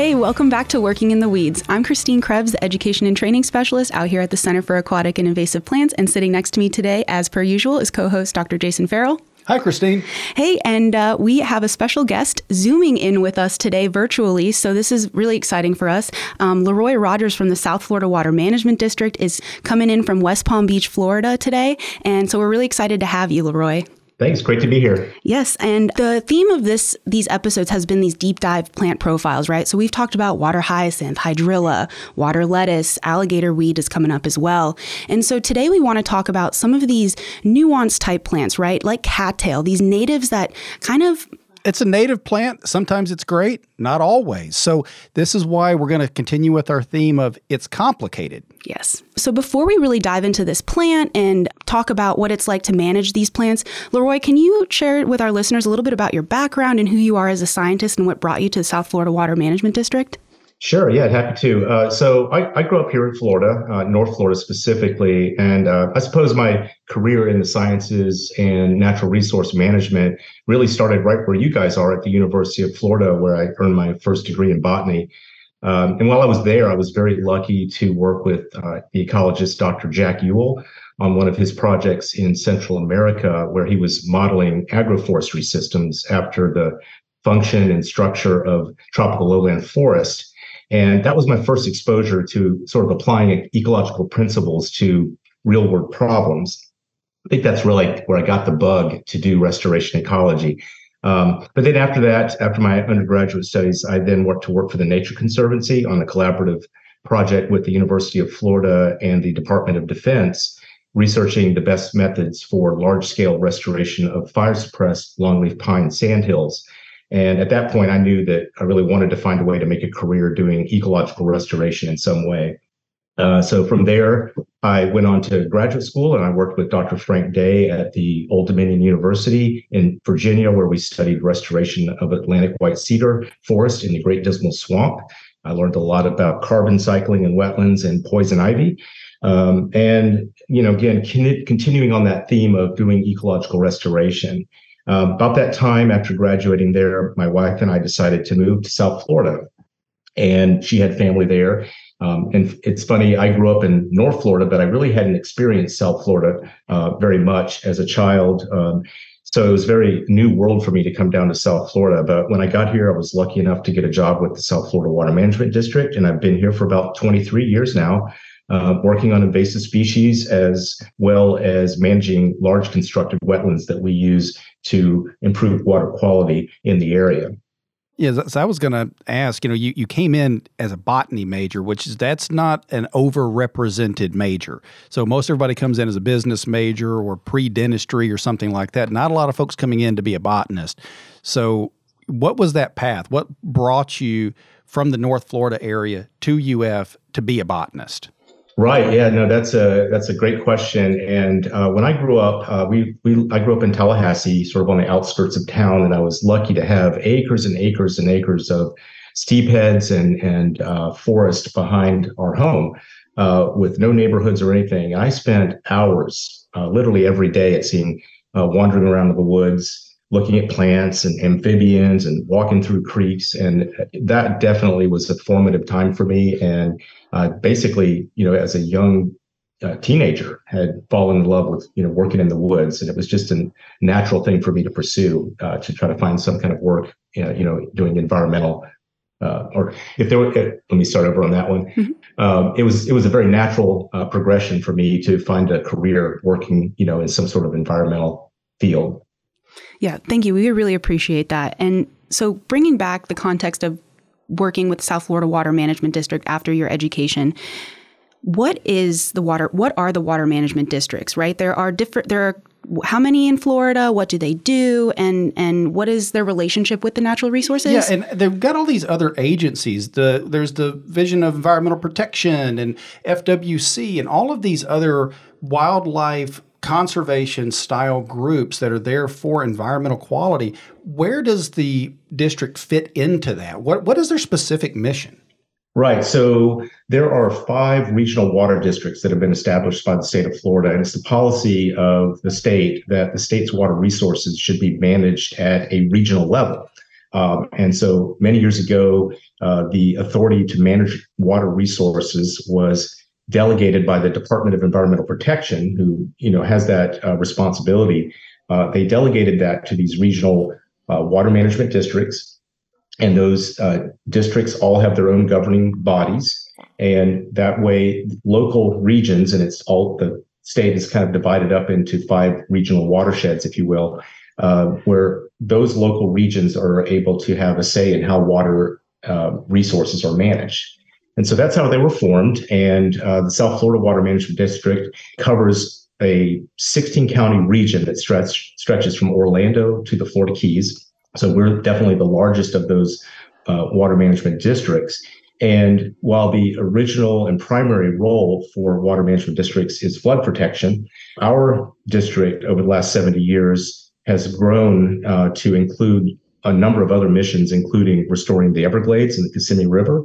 Hey, welcome back to Working in the Weeds. I'm Christine Krebs, the Education and Training Specialist out here at the Center for Aquatic and Invasive Plants. And sitting next to me today, as per usual, is co host Dr. Jason Ferrell. Hi, Christine. Hey, and uh, we have a special guest zooming in with us today virtually. So this is really exciting for us. Um, Leroy Rodgers from the South Florida Water Management District is coming in from West Palm Beach, Florida today. And so we're really excited to have you, Leroy. Thanks. Great to be here. Yes, and the theme of this these episodes has been these deep dive plant profiles, right? So we've talked about water hyacinth, hydrilla, water lettuce, alligator weed is coming up as well. And so today we want to talk about some of these nuanced type plants, right? Like cattail, these natives that kind of it's a native plant. Sometimes it's great, not always. So, this is why we're going to continue with our theme of it's complicated. Yes. So, before we really dive into this plant and talk about what it's like to manage these plants, Leroy, can you share with our listeners a little bit about your background and who you are as a scientist and what brought you to the South Florida Water Management District? Sure. Yeah, happy to. Uh, so I, I, grew up here in Florida, uh, North Florida specifically, and uh, I suppose my career in the sciences and natural resource management really started right where you guys are at the University of Florida, where I earned my first degree in botany. Um, and while I was there, I was very lucky to work with uh, the ecologist Dr. Jack Ewel on one of his projects in Central America, where he was modeling agroforestry systems after the function and structure of tropical lowland forest and that was my first exposure to sort of applying ecological principles to real world problems. I think that's really where I got the bug to do restoration ecology. Um, but then after that, after my undergraduate studies, I then worked to work for the Nature Conservancy on a collaborative project with the University of Florida and the Department of Defense, researching the best methods for large scale restoration of fire suppressed longleaf pine sandhills. And at that point, I knew that I really wanted to find a way to make a career doing ecological restoration in some way. Uh, so from there, I went on to graduate school and I worked with Dr. Frank Day at the Old Dominion University in Virginia, where we studied restoration of Atlantic white cedar forest in the Great Dismal Swamp. I learned a lot about carbon cycling in wetlands and poison ivy. Um, and, you know, again, con- continuing on that theme of doing ecological restoration. Um, about that time, after graduating there, my wife and I decided to move to South Florida, and she had family there. Um, and it's funny, I grew up in North Florida, but I really hadn't experienced South Florida uh, very much as a child. Um, so it was very new world for me to come down to South Florida. But when I got here, I was lucky enough to get a job with the South Florida Water Management District, and I've been here for about 23 years now uh, working on invasive species as well as managing large constructed wetlands that we use to improve water quality in the area. Yeah, so I was going to ask, you know, you, you came in as a botany major, which is that's not an overrepresented major. So most everybody comes in as a business major or pre-dentistry or something like that. Not a lot of folks coming in to be a botanist. So what was that path? What brought you from the North Florida area to UF to be a botanist? Right. Yeah. No, that's a that's a great question. And uh, when I grew up, uh, we we I grew up in Tallahassee, sort of on the outskirts of town, and I was lucky to have acres and acres and acres of steepheads and and uh, forest behind our home, uh, with no neighborhoods or anything. And I spent hours, uh, literally every day, it seemed, uh, wandering around in the woods looking at plants and amphibians and walking through creeks. And that definitely was a formative time for me. And uh, basically, you know, as a young uh, teenager, had fallen in love with, you know, working in the woods. And it was just a natural thing for me to pursue uh, to try to find some kind of work, you know, you know doing environmental. Uh, or if there were, let me start over on that one. Mm-hmm. Um, it was it was a very natural uh, progression for me to find a career working, you know, in some sort of environmental field. Yeah, thank you. We really appreciate that. And so, bringing back the context of working with South Florida Water Management District after your education, what is the water? What are the water management districts? Right, there are different. There are how many in Florida? What do they do? And and what is their relationship with the natural resources? Yeah, and they've got all these other agencies. The there's the Division of Environmental Protection and FWC and all of these other wildlife conservation style groups that are there for environmental quality. Where does the district fit into that? What what is their specific mission? Right. So there are five regional water districts that have been established by the state of Florida, and it's the policy of the state that the state's water resources should be managed at a regional level. Um, and so many years ago, uh, the authority to manage water resources was delegated by the Department of Environmental Protection, who you know has that uh, responsibility. Uh, they delegated that to these regional uh, water management districts, and those uh, districts all have their own governing bodies. And that way, local regions, and it's all the state is kind of divided up into five regional watersheds, if you will, uh, where those local regions are able to have a say in how water uh, resources are managed. And so that's how they were formed. And uh, the South Florida Water Management District covers a 16 county region that stretch, stretches from Orlando to the Florida Keys. So we're definitely the largest of those uh, water management districts. And while the original and primary role for water management districts is flood protection, our district over the last 70 years has grown uh, to include a number of other missions, including restoring the Everglades and the Kissimmee River,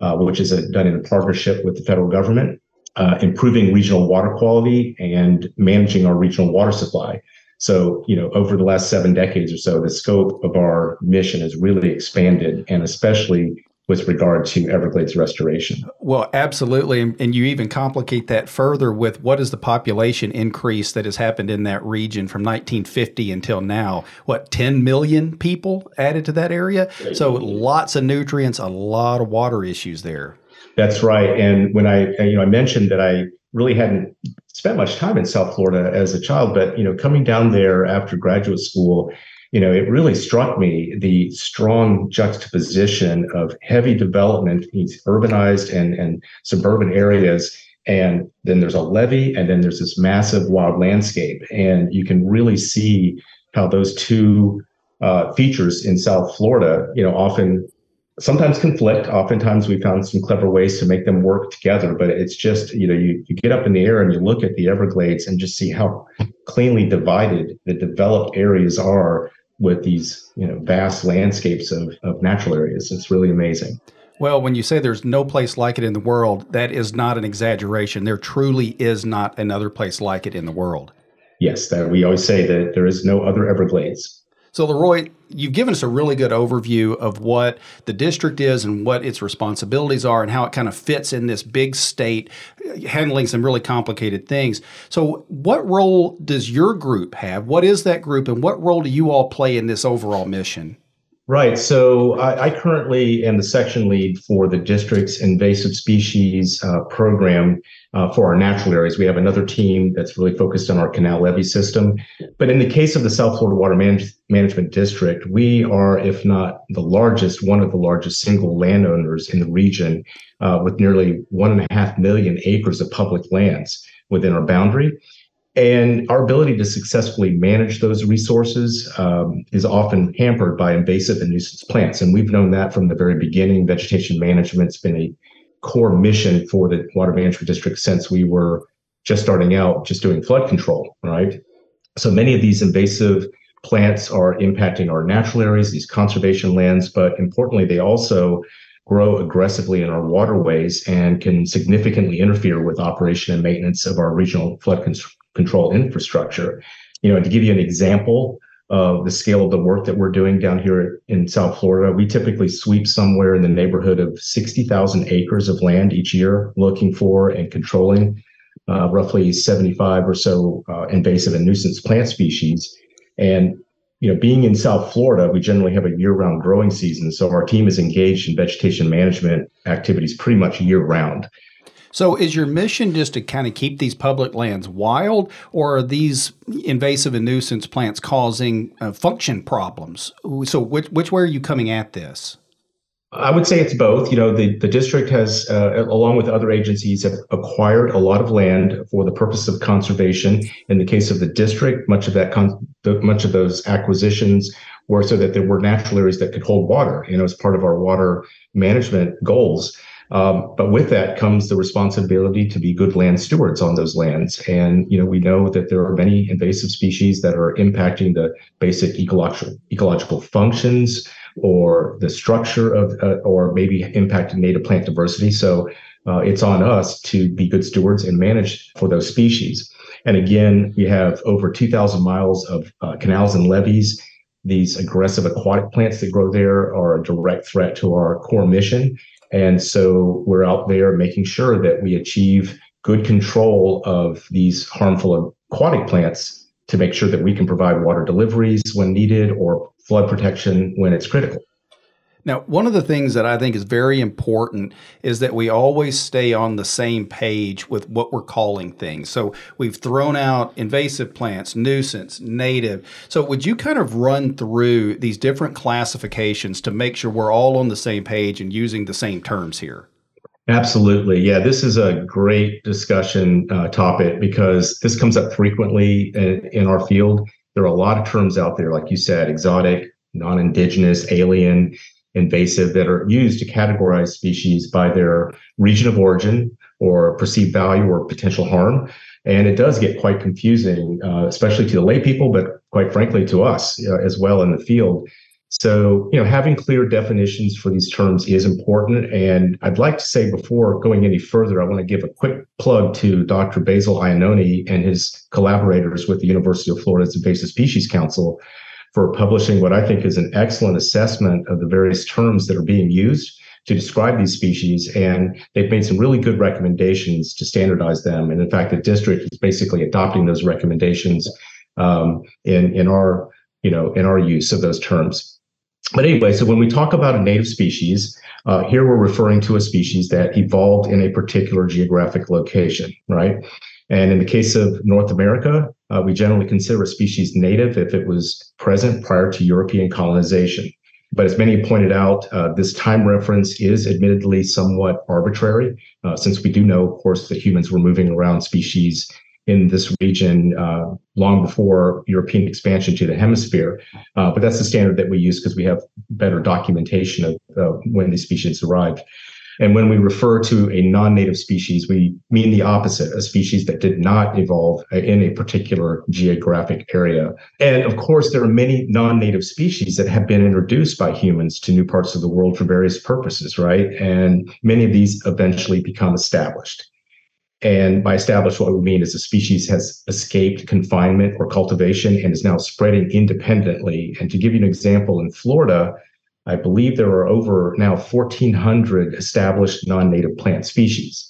uh, which is a, done in partnership with the federal government, uh, improving regional water quality, and managing our regional water supply. So, you know, over the last seven decades or so, the scope of our mission has really expanded, and especially with regard to Everglades restoration. Well, absolutely. And, and, you even complicate that further with what is the population increase that has happened in that region from 1950 until now? What, 10 million people added to that area? So lots of nutrients, a lot of water issues there. That's right. And when I, you know, I mentioned that I really hadn't spent much time in South Florida as a child, but, you know, coming down there after graduate school, you know, it really struck me the strong juxtaposition of heavy development, these urbanized and, and suburban areas. And then there's a levee, and then there's this massive wild landscape. And you can really see how those two uh, features in South Florida, you know, often sometimes conflict. Oftentimes we found some clever ways to make them work together, but it's just, you know, you, you get up in the air and you look at the Everglades and just see how cleanly divided the developed areas are with these you know vast landscapes of, of natural areas. It's really amazing. Well, when you say there's no place like it in the world, that is not an exaggeration. There truly is not another place like it in the world. Yes, that we always say that there is no other Everglades. So, Leroy, you've given us a really good overview of what the district is and what its responsibilities are and how it kind of fits in this big state, handling some really complicated things. So, what role does your group have? What is that group, and what role do you all play in this overall mission? Right. So I, I, currently am the section lead for the district's invasive species uh, program uh, for our natural areas. We have another team that's really focused on our canal levee system. But in the case of the South Florida Water Manage- Management District, we are, if not the largest, one of the largest single landowners in the region uh, with nearly one and a half million acres of public lands within our boundary. And our ability to successfully manage those resources um, is often hampered by invasive and nuisance plants. And we've known that from the very beginning. Vegetation management's been a core mission for the water management district since we were just starting out, just doing flood control, right? So many of these invasive plants are impacting our natural areas, these conservation lands, but importantly, they also grow aggressively in our waterways and can significantly interfere with operation and maintenance of our regional flood control control infrastructure. You know, to give you an example of the scale of the work that we're doing down here in South Florida, we typically sweep somewhere in the neighborhood of 60,000 acres of land each year, looking for and controlling uh, roughly 75 or so uh, invasive and nuisance plant species. And you know, being in South Florida, we generally have a year-round growing season, so our team is engaged in vegetation management activities pretty much year-round. So, is your mission just to kind of keep these public lands wild, or are these invasive and nuisance plants causing uh, function problems? So, which which way are you coming at this? I would say it's both. You know, the, the district has, uh, along with other agencies, have acquired a lot of land for the purpose of conservation. In the case of the district, much of that, con- the, much of those acquisitions were so that there were natural areas that could hold water. You know, as part of our water management goals. Um, but with that comes the responsibility to be good land stewards on those lands. And you know, we know that there are many invasive species that are impacting the basic ecological ecological functions or the structure of, uh, or maybe impacting native plant diversity. So uh, it's on us to be good stewards and manage for those species. And again, we have over 2,000 miles of uh, canals and levees these aggressive aquatic plants that grow there are a direct threat to our core mission. And so we're out there making sure that we achieve good control of these harmful aquatic plants to make sure that we can provide water deliveries when needed or flood protection when it's critical. Now, one of the things that I think is very important is that we always stay on the same page with what we're calling things. So we've thrown out invasive plants, nuisance, native. So would you kind of run through these different classifications to make sure we're all on the same page and using the same terms here? Absolutely. Yeah, this is a great discussion uh, topic because this comes up frequently in, in our field. There are a lot of terms out there, like you said, exotic, non indigenous, alien invasive that are used to categorize species by their region of origin or perceived value or potential harm. And it does get quite confusing, uh, especially to the lay people, but quite frankly to us uh, as well in the field. So, you know, having clear definitions for these terms is important. And I'd like to say before going any further, I want to give a quick plug to Dr. Basil Iannone and his collaborators with the University of Florida's Invasive Species Council for publishing what I think is an excellent assessment of the various terms that are being used to describe these species. And they've made some really good recommendations to standardize them. And in fact, the district is basically adopting those recommendations um, in, in our, you know, in our use of those terms. But anyway, so when we talk about a native species, uh, here we're referring to a species that evolved in a particular geographic location, right? And in the case of North America, uh, we generally consider a species native if it was present prior to European colonization. But as many pointed out, uh, this time reference is admittedly somewhat arbitrary, uh, since we do know, of course, that humans were moving around species in this region uh, long before European expansion to the hemisphere. Uh, but that's the standard that we use because we have better documentation of when these species arrived. And when we refer to a non native species, we mean the opposite a species that did not evolve in a particular geographic area. And of course, there are many non native species that have been introduced by humans to new parts of the world for various purposes, right? And many of these eventually become established. And by established, what we mean is a species has escaped confinement or cultivation and is now spreading independently. And to give you an example, in Florida, I believe there are over now 1,400 established non native plant species.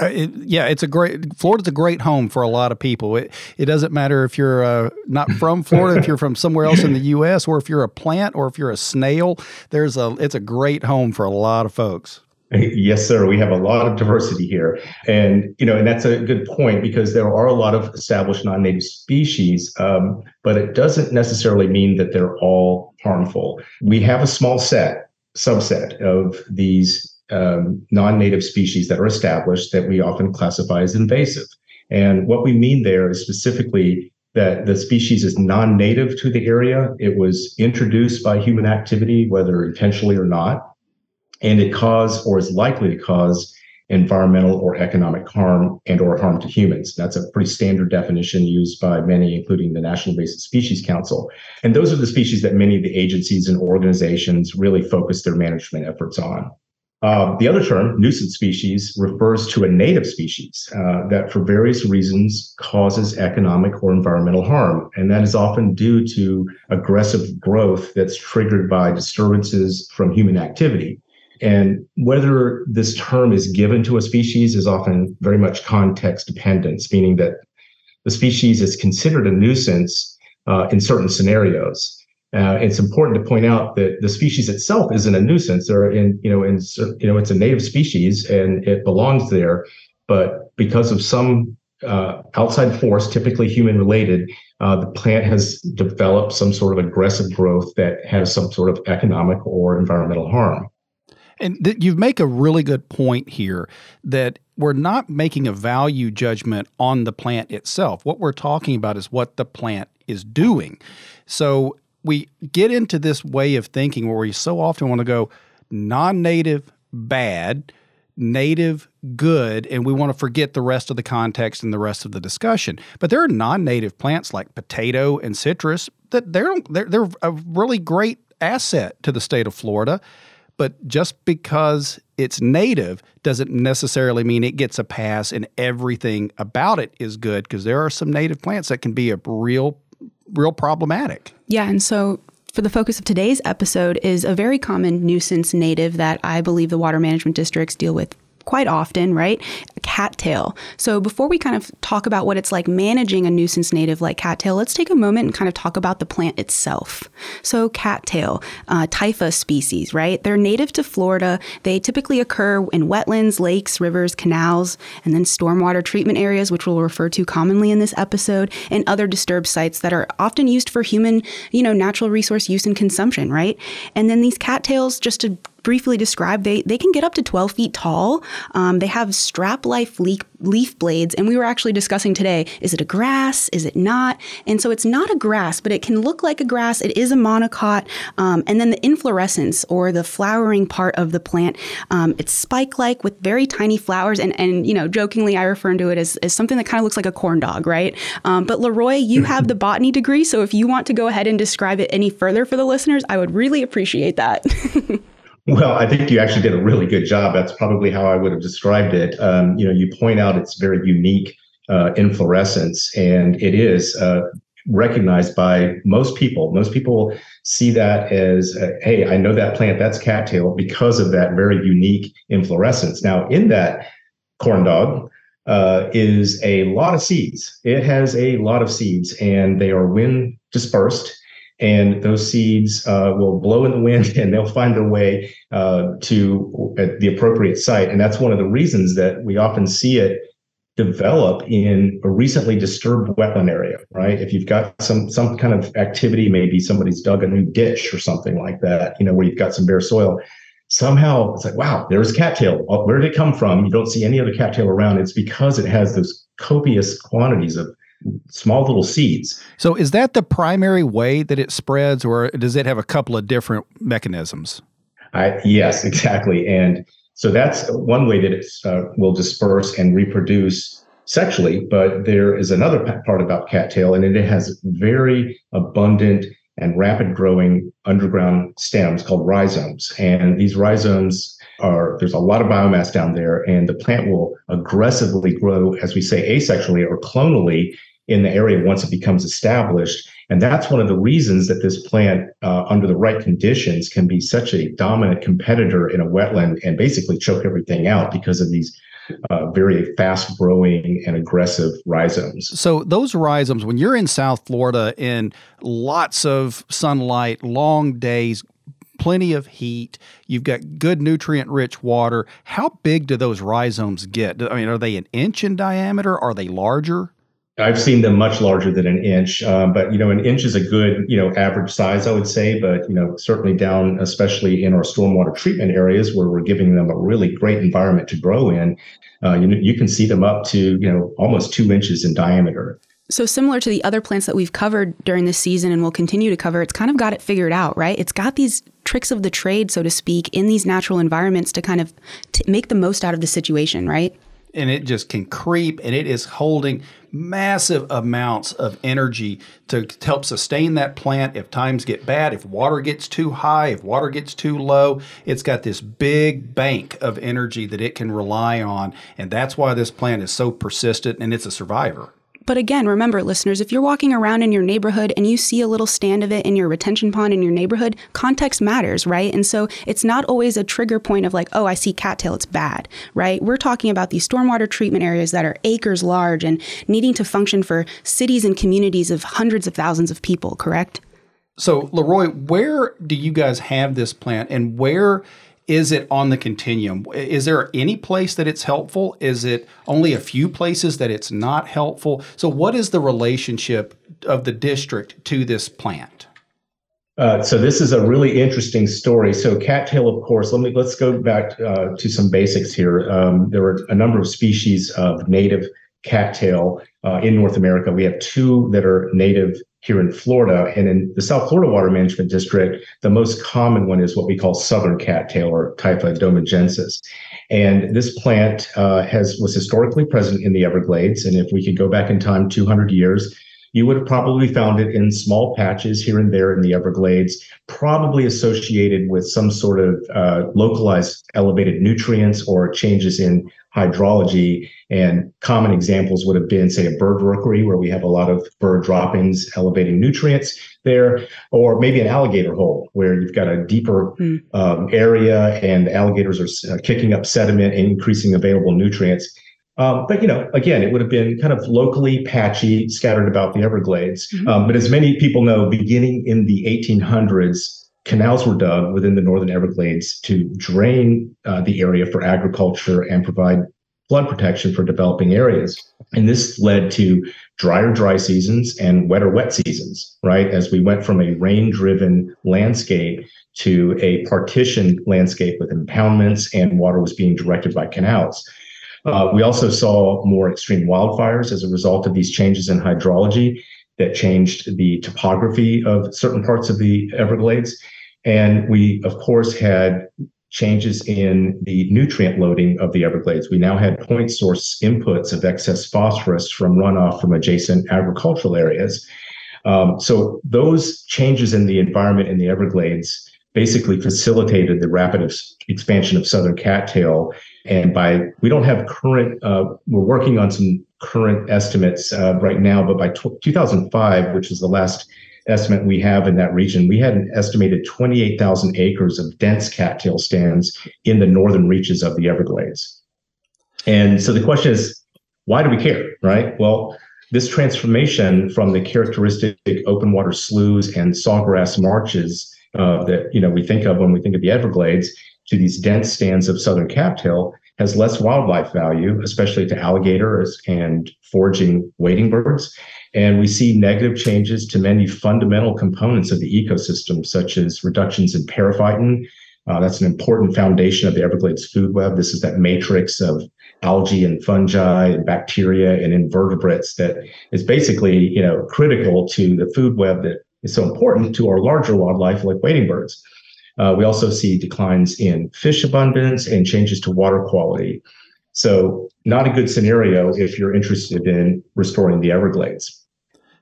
Uh, it, yeah, it's a great. Florida's a great home for a lot of people. It it doesn't matter if you're uh, not from Florida, if you're from somewhere else in the U.S., or if you're a plant, or if you're a snail. There's a. It's a great home for a lot of folks. Yes, sir. We have a lot of diversity here. And, you know, and that's a good point because there are a lot of established non-native species, um, but it doesn't necessarily mean that they're all harmful. We have a small set, subset of these um, non-native species that are established that we often classify as invasive. And what we mean there is specifically that the species is non-native to the area. It was introduced by human activity, whether intentionally or not and it cause or is likely to cause environmental or economic harm and or harm to humans. That's a pretty standard definition used by many, including the National Invasive Species Council. And those are the species that many of the agencies and organizations really focus their management efforts on. Uh, the other term, nuisance species, refers to a native species uh, that, for various reasons, causes economic or environmental harm. And that is often due to aggressive growth that's triggered by disturbances from human activity. And whether this term is given to a species is often very much context dependent, meaning that the species is considered a nuisance uh, in certain scenarios. Uh, it's important to point out that the species itself isn't a nuisance, or in you know, in you know, it's a native species and it belongs there. But because of some uh, outside force, typically human related, uh, the plant has developed some sort of aggressive growth that has some sort of economic or environmental harm. And th- you make a really good point here that we're not making a value judgment on the plant itself. What we're talking about is what the plant is doing. So we get into this way of thinking where we so often want to go non native, bad, native, good, and we want to forget the rest of the context and the rest of the discussion. But there are non native plants like potato and citrus that they're, they're, they're a really great asset to the state of Florida. But just because it's native doesn't necessarily mean it gets a pass and everything about it is good because there are some native plants that can be a real real problematic. Yeah, and so for the focus of today's episode is a very common nuisance native that I believe the water management districts deal with quite often, right? Cattail. So before we kind of talk about what it's like managing a nuisance native like cattail, let's take a moment and kind of talk about the plant itself. So cattail, uh, typha species, right? They're native to Florida. They typically occur in wetlands, lakes, rivers, canals, and then stormwater treatment areas, which we'll refer to commonly in this episode, and other disturbed sites that are often used for human, you know, natural resource use and consumption, right? And then these cattails, just to briefly described, they, they can get up to 12 feet tall. Um, they have strap life leaf, leaf blades. And we were actually discussing today is it a grass? Is it not? And so it's not a grass, but it can look like a grass. It is a monocot. Um, and then the inflorescence or the flowering part of the plant, um, it's spike like with very tiny flowers. And, and, you know, jokingly, I refer to it as, as something that kind of looks like a corn dog, right? Um, but Leroy, you have the botany degree. So if you want to go ahead and describe it any further for the listeners, I would really appreciate that. Well, I think you actually did a really good job. That's probably how I would have described it. Um, you know, you point out its very unique uh, inflorescence, and it is uh, recognized by most people. Most people see that as, uh, hey, I know that plant, that's cattail, because of that very unique inflorescence. Now, in that corn dog, uh, is a lot of seeds. It has a lot of seeds, and they are wind dispersed and those seeds uh, will blow in the wind and they'll find their way uh, to the appropriate site. And that's one of the reasons that we often see it develop in a recently disturbed wetland area, right? If you've got some some kind of activity, maybe somebody's dug a new ditch or something like that, you know, where you've got some bare soil. Somehow it's like, wow, there's cattail. Where did it come from? You don't see any other cattail around. It's because it has those copious quantities of small little seeds. So, is that the primary way that it spreads, or does it have a couple of different mechanisms? I, yes, exactly. And so that's one way that it uh, will disperse and reproduce sexually. But there is another part about cattail, and it has very abundant and rapid growing underground stems called rhizomes. And these rhizomes are, there's a lot of biomass down there, and the plant will aggressively grow, as we say, asexually or clonally in the area once it becomes established. And that's one of the reasons that this plant, uh, under the right conditions, can be such a dominant competitor in a wetland and basically choke everything out because of these uh, very fast growing and aggressive rhizomes. So, those rhizomes, when you're in South Florida in lots of sunlight, long days, plenty of heat, you've got good nutrient rich water, how big do those rhizomes get? I mean, are they an inch in diameter? Are they larger? I've seen them much larger than an inch, um, but you know, an inch is a good you know average size, I would say. But you know, certainly down, especially in our stormwater treatment areas where we're giving them a really great environment to grow in, uh, you you can see them up to you know almost two inches in diameter. So similar to the other plants that we've covered during this season and will continue to cover, it's kind of got it figured out, right? It's got these tricks of the trade, so to speak, in these natural environments to kind of t- make the most out of the situation, right? And it just can creep and it is holding massive amounts of energy to help sustain that plant. If times get bad if water gets too high if water gets too low it's got this big bank of energy that it can rely on and that's why this plant is so persistent and it's a survivor but again, remember, listeners, if you're walking around in your neighborhood and you see a little stand of it in your retention pond in your neighborhood, context matters, right? And so it's not always a trigger point of like, oh, I see cattail, it's bad, right? We're talking about these stormwater treatment areas that are acres large and needing to function for cities and communities of hundreds of thousands of people, correct? So, Leroy, where do you guys have this plant and where is it on the continuum? Is there any place that it's helpful? Is it only a few places that it's not helpful? So, what is the relationship of the district to this plant? Uh, so this is a really interesting story. So cattail, of course, let me let's go back uh, to some basics here. Um, there are a number of species of native cattail uh, in North America. We have two that are native here in Florida. And in the South Florida Water Management District, the most common one is what we call southern cattail or Typha domingensis. And this plant uh, has was historically present in the Everglades. And if we could go back in time 200 years, you would have probably found it in small patches here and there in the Everglades, probably associated with some sort of uh, localized elevated nutrients or changes in hydrology. And common examples would have been, say, a bird rookery, where we have a lot of bird droppings elevating nutrients there, or maybe an alligator hole, where you've got a deeper mm. um, area and alligators are uh, kicking up sediment and increasing available nutrients. Um, but you know, again, it would have been kind of locally patchy, scattered about the Everglades. Mm-hmm. Um, but as many people know, beginning in the 1800s, canals were dug within the northern Everglades to drain uh, the area for agriculture and provide flood protection for developing areas. And this led to drier dry seasons and wetter wet seasons, right? As we went from a rain driven landscape to a partitioned landscape with impoundments and water was being directed by canals. Uh, we also saw more extreme wildfires as a result of these changes in hydrology that changed the topography of certain parts of the Everglades. And we, of course, had changes in the nutrient loading of the Everglades. We now had point source inputs of excess phosphorus from runoff from adjacent agricultural areas. Um, so those changes in the environment in the Everglades basically facilitated the rapid expansion of southern cattail and by we don't have current, uh, we're working on some current estimates uh, right now, but by t- 2005, which is the last estimate we have in that region, we had an estimated 28,000 acres of dense cattail stands in the northern reaches of the Everglades. And so the question is, why do we care, right? Well, this transformation from the characteristic open water sloughs and sawgrass marshes uh, that you know we think of when we think of the Everglades to these dense stands of southern cattail has less wildlife value, especially to alligators and foraging wading birds. And we see negative changes to many fundamental components of the ecosystem, such as reductions in periphyton. Uh, that's an important foundation of the Everglades food web. This is that matrix of algae and fungi and bacteria and invertebrates that is basically, you know, critical to the food web that is so important to our larger wildlife like wading birds. Uh, we also see declines in fish abundance and changes to water quality. So, not a good scenario if you're interested in restoring the Everglades.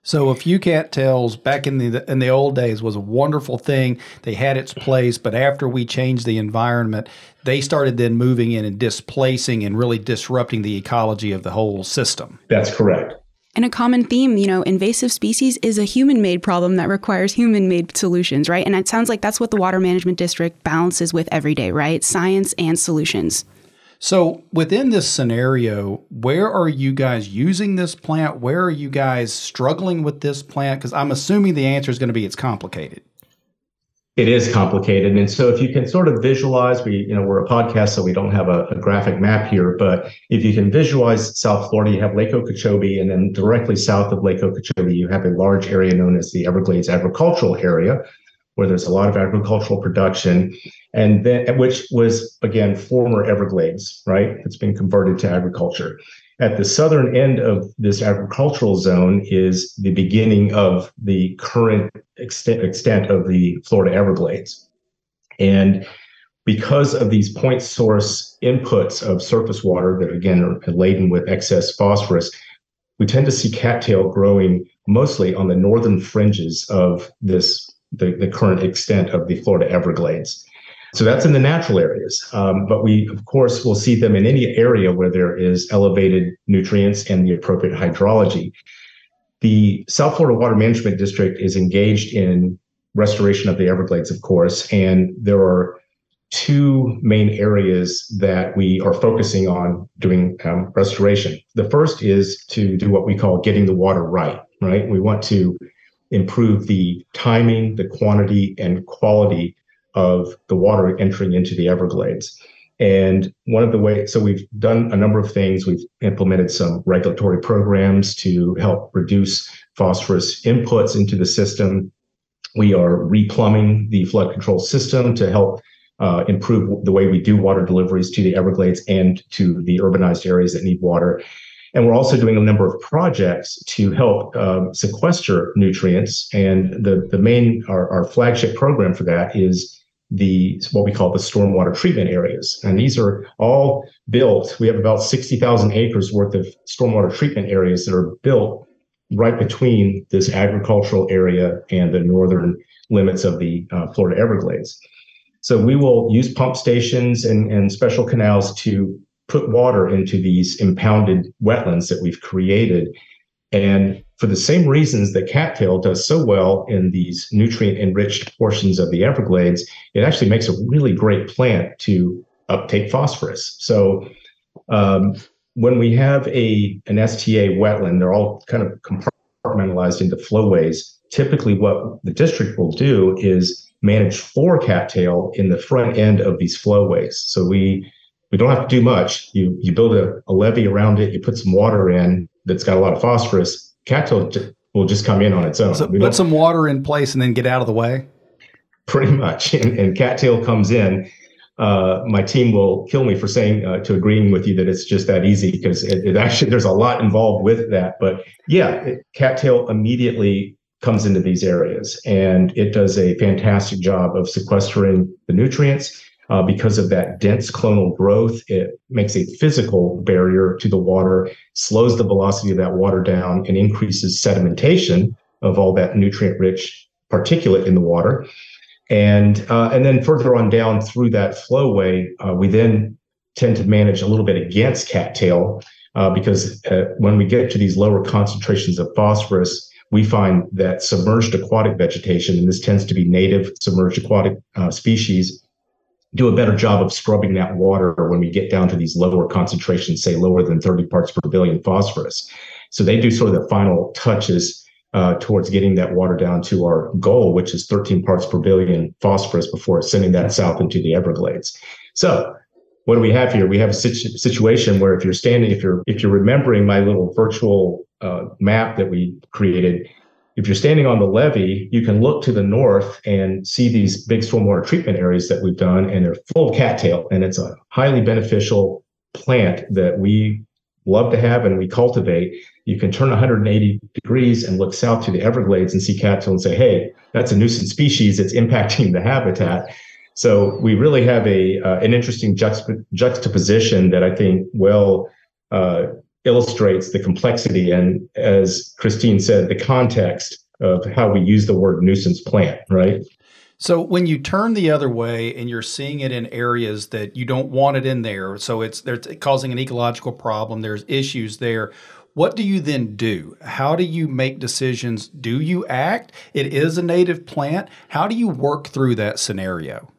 So a few cattails back in the in the old days was a wonderful thing. They had its place, but after we changed the environment, they started then moving in and displacing and really disrupting the ecology of the whole system. That's correct. And a common theme, you know, invasive species is a human made problem that requires human made solutions, right? And it sounds like that's what the Water Management District balances with every day, right? Science and solutions. So, within this scenario, where are you guys using this plant? Where are you guys struggling with this plant? Because I'm assuming the answer is going to be it's complicated it is complicated. And so if you can sort of visualize, we, you know, we're a podcast, so we don't have a, a, graphic map here, but if you can visualize South Florida, you have Lake Okeechobee, and then directly south of Lake Okeechobee, you have a large area known as the Everglades agricultural area, where there's a lot of agricultural production, and then which was again former Everglades, right? It's been converted to agriculture. At the southern end of this agricultural zone is the beginning of the current extent, extent of the Florida Everglades. And because of these point source inputs of surface water that again are laden with excess phosphorus, we tend to see cattail growing mostly on the northern fringes of this the, the current extent of the Florida Everglades. So that's in the natural areas. Um, but we, of course, will see them in any area where there is elevated nutrients and the appropriate hydrology. The South Florida Water Management District is engaged in restoration of the Everglades, of course, and there are two main areas that we are focusing on doing um, restoration. The first is to do what we call getting the water right, right? We want to improve the timing, the quantity, and quality of the water entering into the Everglades. And one of the ways, so we've done a number of things. We've implemented some regulatory programs to help reduce phosphorus inputs into the system. We are replumbing the flood control system to help uh, improve the way we do water deliveries to the Everglades and to the urbanized areas that need water. And we're also doing a number of projects to help um, sequester nutrients. And the, the main, our, our flagship program for that is the what we call the stormwater treatment areas. And these are all built. We have about 60,000 acres worth of stormwater treatment areas that are built right between this agricultural area and the northern limits of the uh, Florida Everglades. So we will use pump stations and, and special canals to put water into these impounded wetlands that we've created. And for the same reasons that cattail does so well in these nutrient enriched portions of the Everglades, it actually makes a really great plant to uptake phosphorus. So um, when we have a an STA wetland, they're all kind of compartmentalized into flowways. Typically, what the district will do is manage for cattail in the front end of these flowways. So we we don't have to do much. You you build a, a levee around it, you put some water in that's got a lot of phosphorus. Cattail will just come in on its own. So put some water in place and then get out of the way. Pretty much, and, and cattail comes in uh, my team will kill me for saying uh, to agreeing with you that it's just that easy because it, it, actually there's a lot involved with that. But yeah, it, cattail immediately comes into these areas and it does a fantastic job of sequestering the nutrients. Uh, because of that dense clonal growth, it makes a physical barrier to the water, slows the velocity of that water down, and increases sedimentation of all that nutrient rich particulate in the water. And uh, and then further on down through that flowway, uh, we then tend to manage a little bit against cattail uh, because uh, when we get to these lower concentrations of phosphorus, we find that submerged aquatic vegetation, and this tends to be native submerged aquatic uh, species, do a better job of scrubbing that water when we get down to these lower concentrations, say lower than 30 parts per billion phosphorus. So they do sort of the final touches uh, towards getting that water down to our goal, which is 13 parts per billion phosphorus before sending that south into the Everglades. So what do we have here? We have a situ- situation where if you're standing, if you're if you're remembering my little virtual uh, map that we created, if you're standing on the levee, you can look to the north and see these big stormwater treatment areas that we've done, and they're full of cattail, and it's a highly beneficial plant that we love to have and we cultivate you can turn 180 degrees and look south to the Everglades and see cattail and say, hey, that's a nuisance species. It's impacting the habitat. So we really have a uh, an interesting juxtap- juxtaposition that I think well uh, illustrates the complexity and, as Christine said, the context of how we use the word nuisance plant, right? So when you turn the other way and you're seeing it in areas that you don't want it in there, so it's they're causing an ecological problem. There's issues there. What do you then do? How do you make decisions? Do you act? It is a native plant. How do you work through that scenario?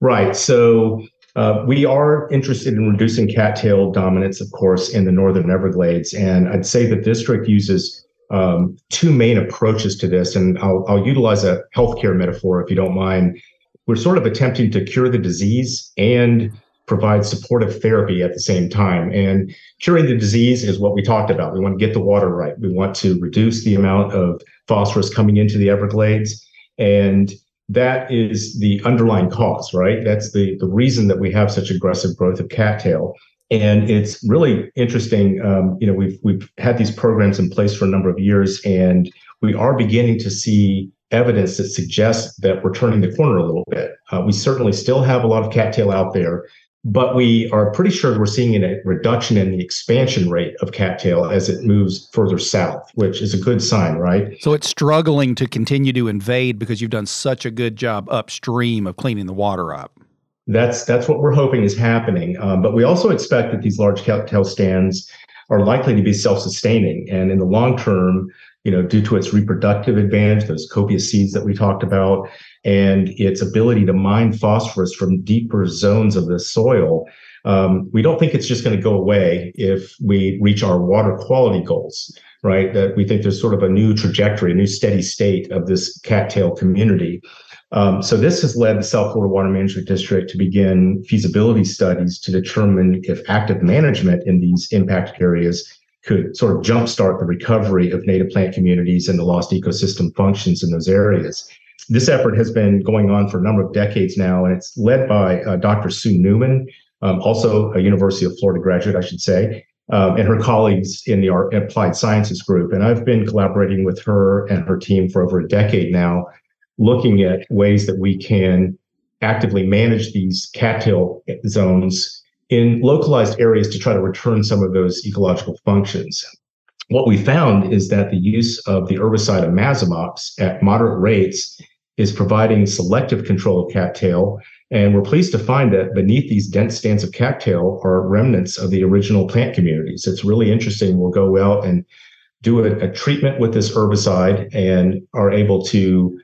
Right. So uh, we are interested in reducing cattail dominance, of course, in the northern Everglades. And I'd say the district uses um, two main approaches to this. And I'll, I'll utilize a healthcare metaphor, if you don't mind. We're sort of attempting to cure the disease and provide supportive therapy at the same time. And curing the disease is what we talked about. We want to get the water right. We want to reduce the amount of phosphorus coming into the Everglades. And that is the underlying cause, right? That's the, the reason that we have such aggressive growth of cattail. And it's really interesting. Um, you know, we've we've had these programs in place for a number of years, and we are beginning to see evidence that suggests that we're turning the corner a little bit. Uh, we certainly still have a lot of cattail out there, but we are pretty sure we're seeing a reduction in the expansion rate of cattail as it moves further south, which is a good sign, right? So it's struggling to continue to invade because you've done such a good job upstream of cleaning the water up. That's that's what we're hoping is happening. Um, but we also expect that these large cattail stands are likely to be self-sustaining, and in the long term, you know, due to its reproductive advantage, those copious seeds that we talked about, and its ability to mine phosphorus from deeper zones of the soil, um, we don't think it's just going to go away if we reach our water quality goals, right? That we think there's sort of a new trajectory, a new steady state of this cattail community. Um, so this has led the South Florida Water Management District to begin feasibility studies to determine if active management in these impacted areas could sort of jumpstart the recovery of native plant communities and the lost ecosystem functions in those areas. This effort has been going on for a number of decades now, and it's led by uh, Dr. Sue Newman, um, also a University of Florida graduate, I should say, um, and her colleagues in the Applied Sciences Group. And I've been collaborating with her and her team for over a decade now, looking at ways that we can actively manage these cattail zones in localized areas to try to return some of those ecological functions. What we found is that the use of the herbicide imazamox at moderate rates is providing selective control of cattail. And we're pleased to find that beneath these dense stands of cattail are remnants of the original plant communities. It's really interesting. We'll go out and do a, a treatment with this herbicide and are able to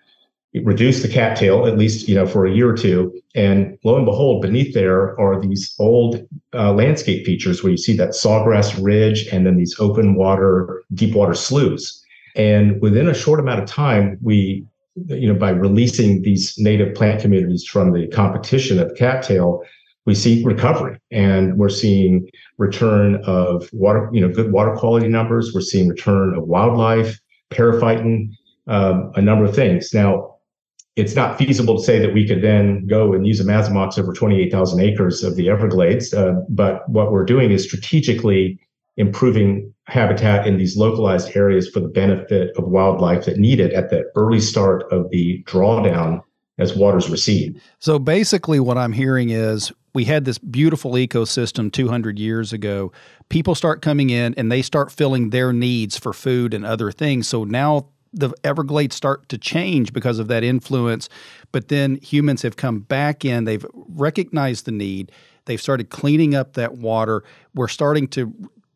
reduce the cattail at least you know for a year or two. And lo and behold beneath there are these old uh, landscape features where you see that sawgrass ridge and then these open water deep water sloughs. And within a short amount of time we you know by releasing these native plant communities from the competition of cattail we see recovery. And we're seeing return of water you know good water quality numbers. We're seeing return of wildlife periphyton um, a number of things. Now it's not feasible to say that we could then go and use a imazamox over 28,000 acres of the Everglades. Uh, but what we're doing is strategically improving habitat in these localized areas for the benefit of wildlife that need it at the early start of the drawdown as waters recede. So basically, what I'm hearing is we had this beautiful ecosystem 200 years ago. People start coming in and they start filling their needs for food and other things. So now the Everglades start to change because of that influence. But then humans have come back in, they've recognized the need, they've started cleaning up that water. We're starting to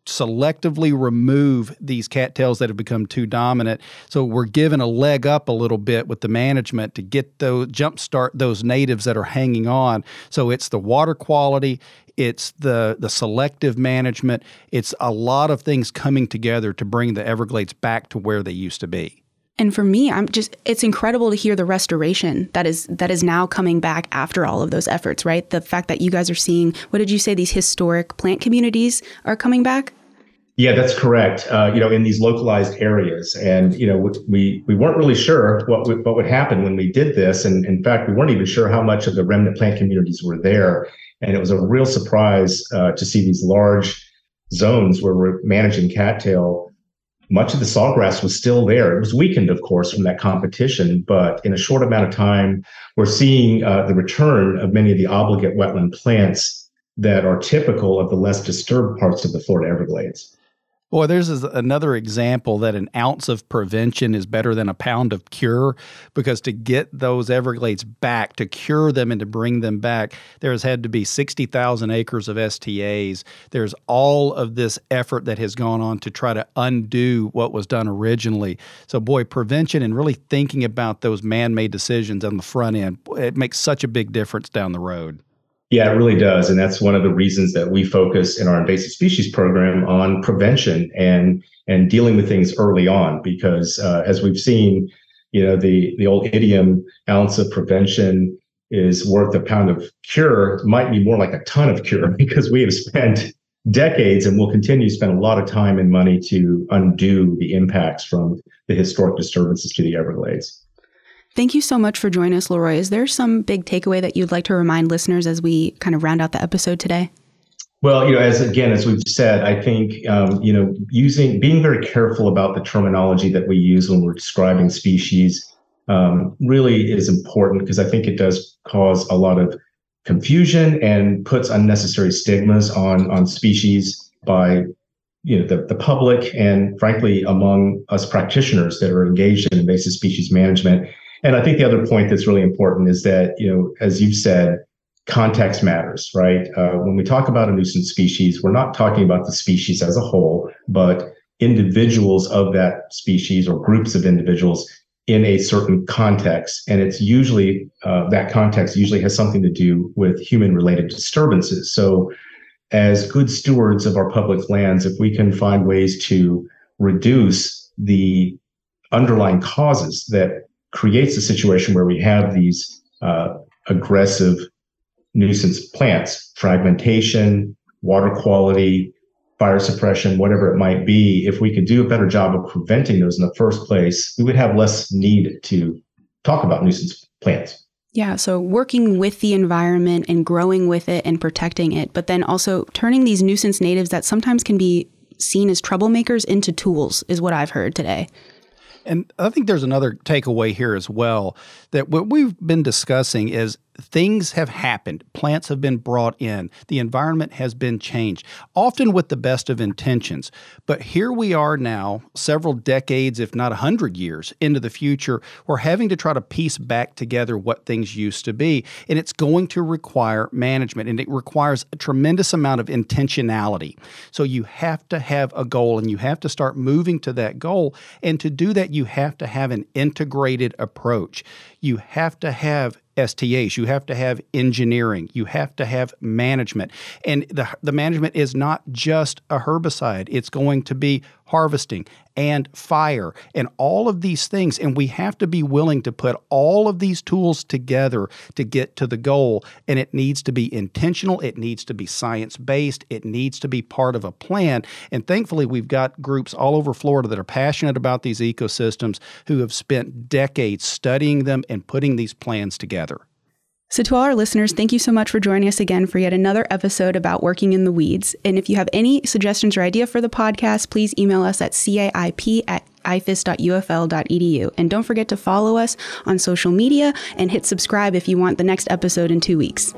selectively remove these cattails that have become too dominant. So we're given a leg up a little bit with the management to get those jumpstart those natives that are hanging on. So it's the water quality, it's the the selective management, it's a lot of things coming together to bring the Everglades back to where they used to be. And for me, I'm just it's incredible to hear the restoration that is that is now coming back after all of those efforts, right? The fact that you guys are seeing what did you say these historic plant communities are coming back? Yeah, that's correct. Uh, you know, in these localized areas, and you know, we we weren't really sure what would, what would happen when we did this, and in fact, we weren't even sure how much of the remnant plant communities were there, and it was a real surprise uh, to see these large zones where we're managing cattail much of the sawgrass was still there. It was weakened, of course, from that competition, but in a short amount of time, we're seeing uh, the return of many of the obligate wetland plants that are typical of the less disturbed parts of the Florida Everglades. Boy, there's is another example that an ounce of prevention is better than a pound of cure because to get those Everglades back, to cure them and to bring them back, there has had to be 60,000 acres of STAs. There's all of this effort that has gone on to try to undo what was done originally. So, boy, prevention and really thinking about those man made decisions on the front end, it makes such a big difference down the road. Yeah, it really does. And that's one of the reasons that we focus in our invasive species program on prevention and and dealing with things early on because uh, as we've seen, you know, the the old idiom ounce of prevention is worth a pound of cure might be more like a ton of cure because we have spent decades and will continue to spend a lot of time and money to undo the impacts from the historic disturbances to the Everglades. Thank you so much for joining us, Leroy. Is there some big takeaway that you'd like to remind listeners as we kind of round out the episode today? Well, you know, as again, as we've said, I think um, you know, using being very careful about the terminology that we use when we're describing species um, really is important because I think it does cause a lot of confusion and puts unnecessary stigmas on on species by you know the, the public and frankly among us practitioners that are engaged in invasive species management and I think the other point that's really important is that, you know, as you've said, context matters, right? Uh, when we talk about a nuisance species, we're not talking about the species as a whole, but individuals of that species or groups of individuals in a certain context. And it's usually, uh, that context usually has something to do with human related disturbances. So, as good stewards of our public lands, if we can find ways to reduce the underlying causes that creates a situation where we have these uh, aggressive nuisance plants, fragmentation, water quality, fire suppression, whatever it might be. If we could do a better job of preventing those in the first place, we would have less need to talk about nuisance plants. Yeah, so working with the environment and growing with it and protecting it, but then also turning these nuisance natives that sometimes can be seen as troublemakers into tools is what I've heard today. And I think there's another takeaway here as well that what we've been discussing is things have happened. Plants have been brought in. The environment has been changed, often with the best of intentions. But here we are now, several decades, if not a hundred years into the future, we're having to try to piece back together what things used to be. And it's going to require management and it requires a tremendous amount of intentionality. So you have to have a goal and you have to start moving to that goal. And to do that, you have to have an integrated approach. You have to have STAs. You have to have engineering. You have to have management. And the, the management is not just a herbicide, it's going to be harvesting and fire and all of these things. And we have to be willing to put all of these tools together to get to the goal. And it needs to be intentional, it needs to be science based, it needs to be part of a plan. And thankfully, we've got groups all over Florida that are passionate about these ecosystems who have spent decades studying them and putting these plans together. So, to all our listeners, thank you so much for joining us again for yet another episode about working in the weeds. And if you have any suggestions or idea for the podcast, please email us at caip at ifas.ufl.edu. And don't forget to follow us on social media and hit subscribe if you want the next episode in two weeks.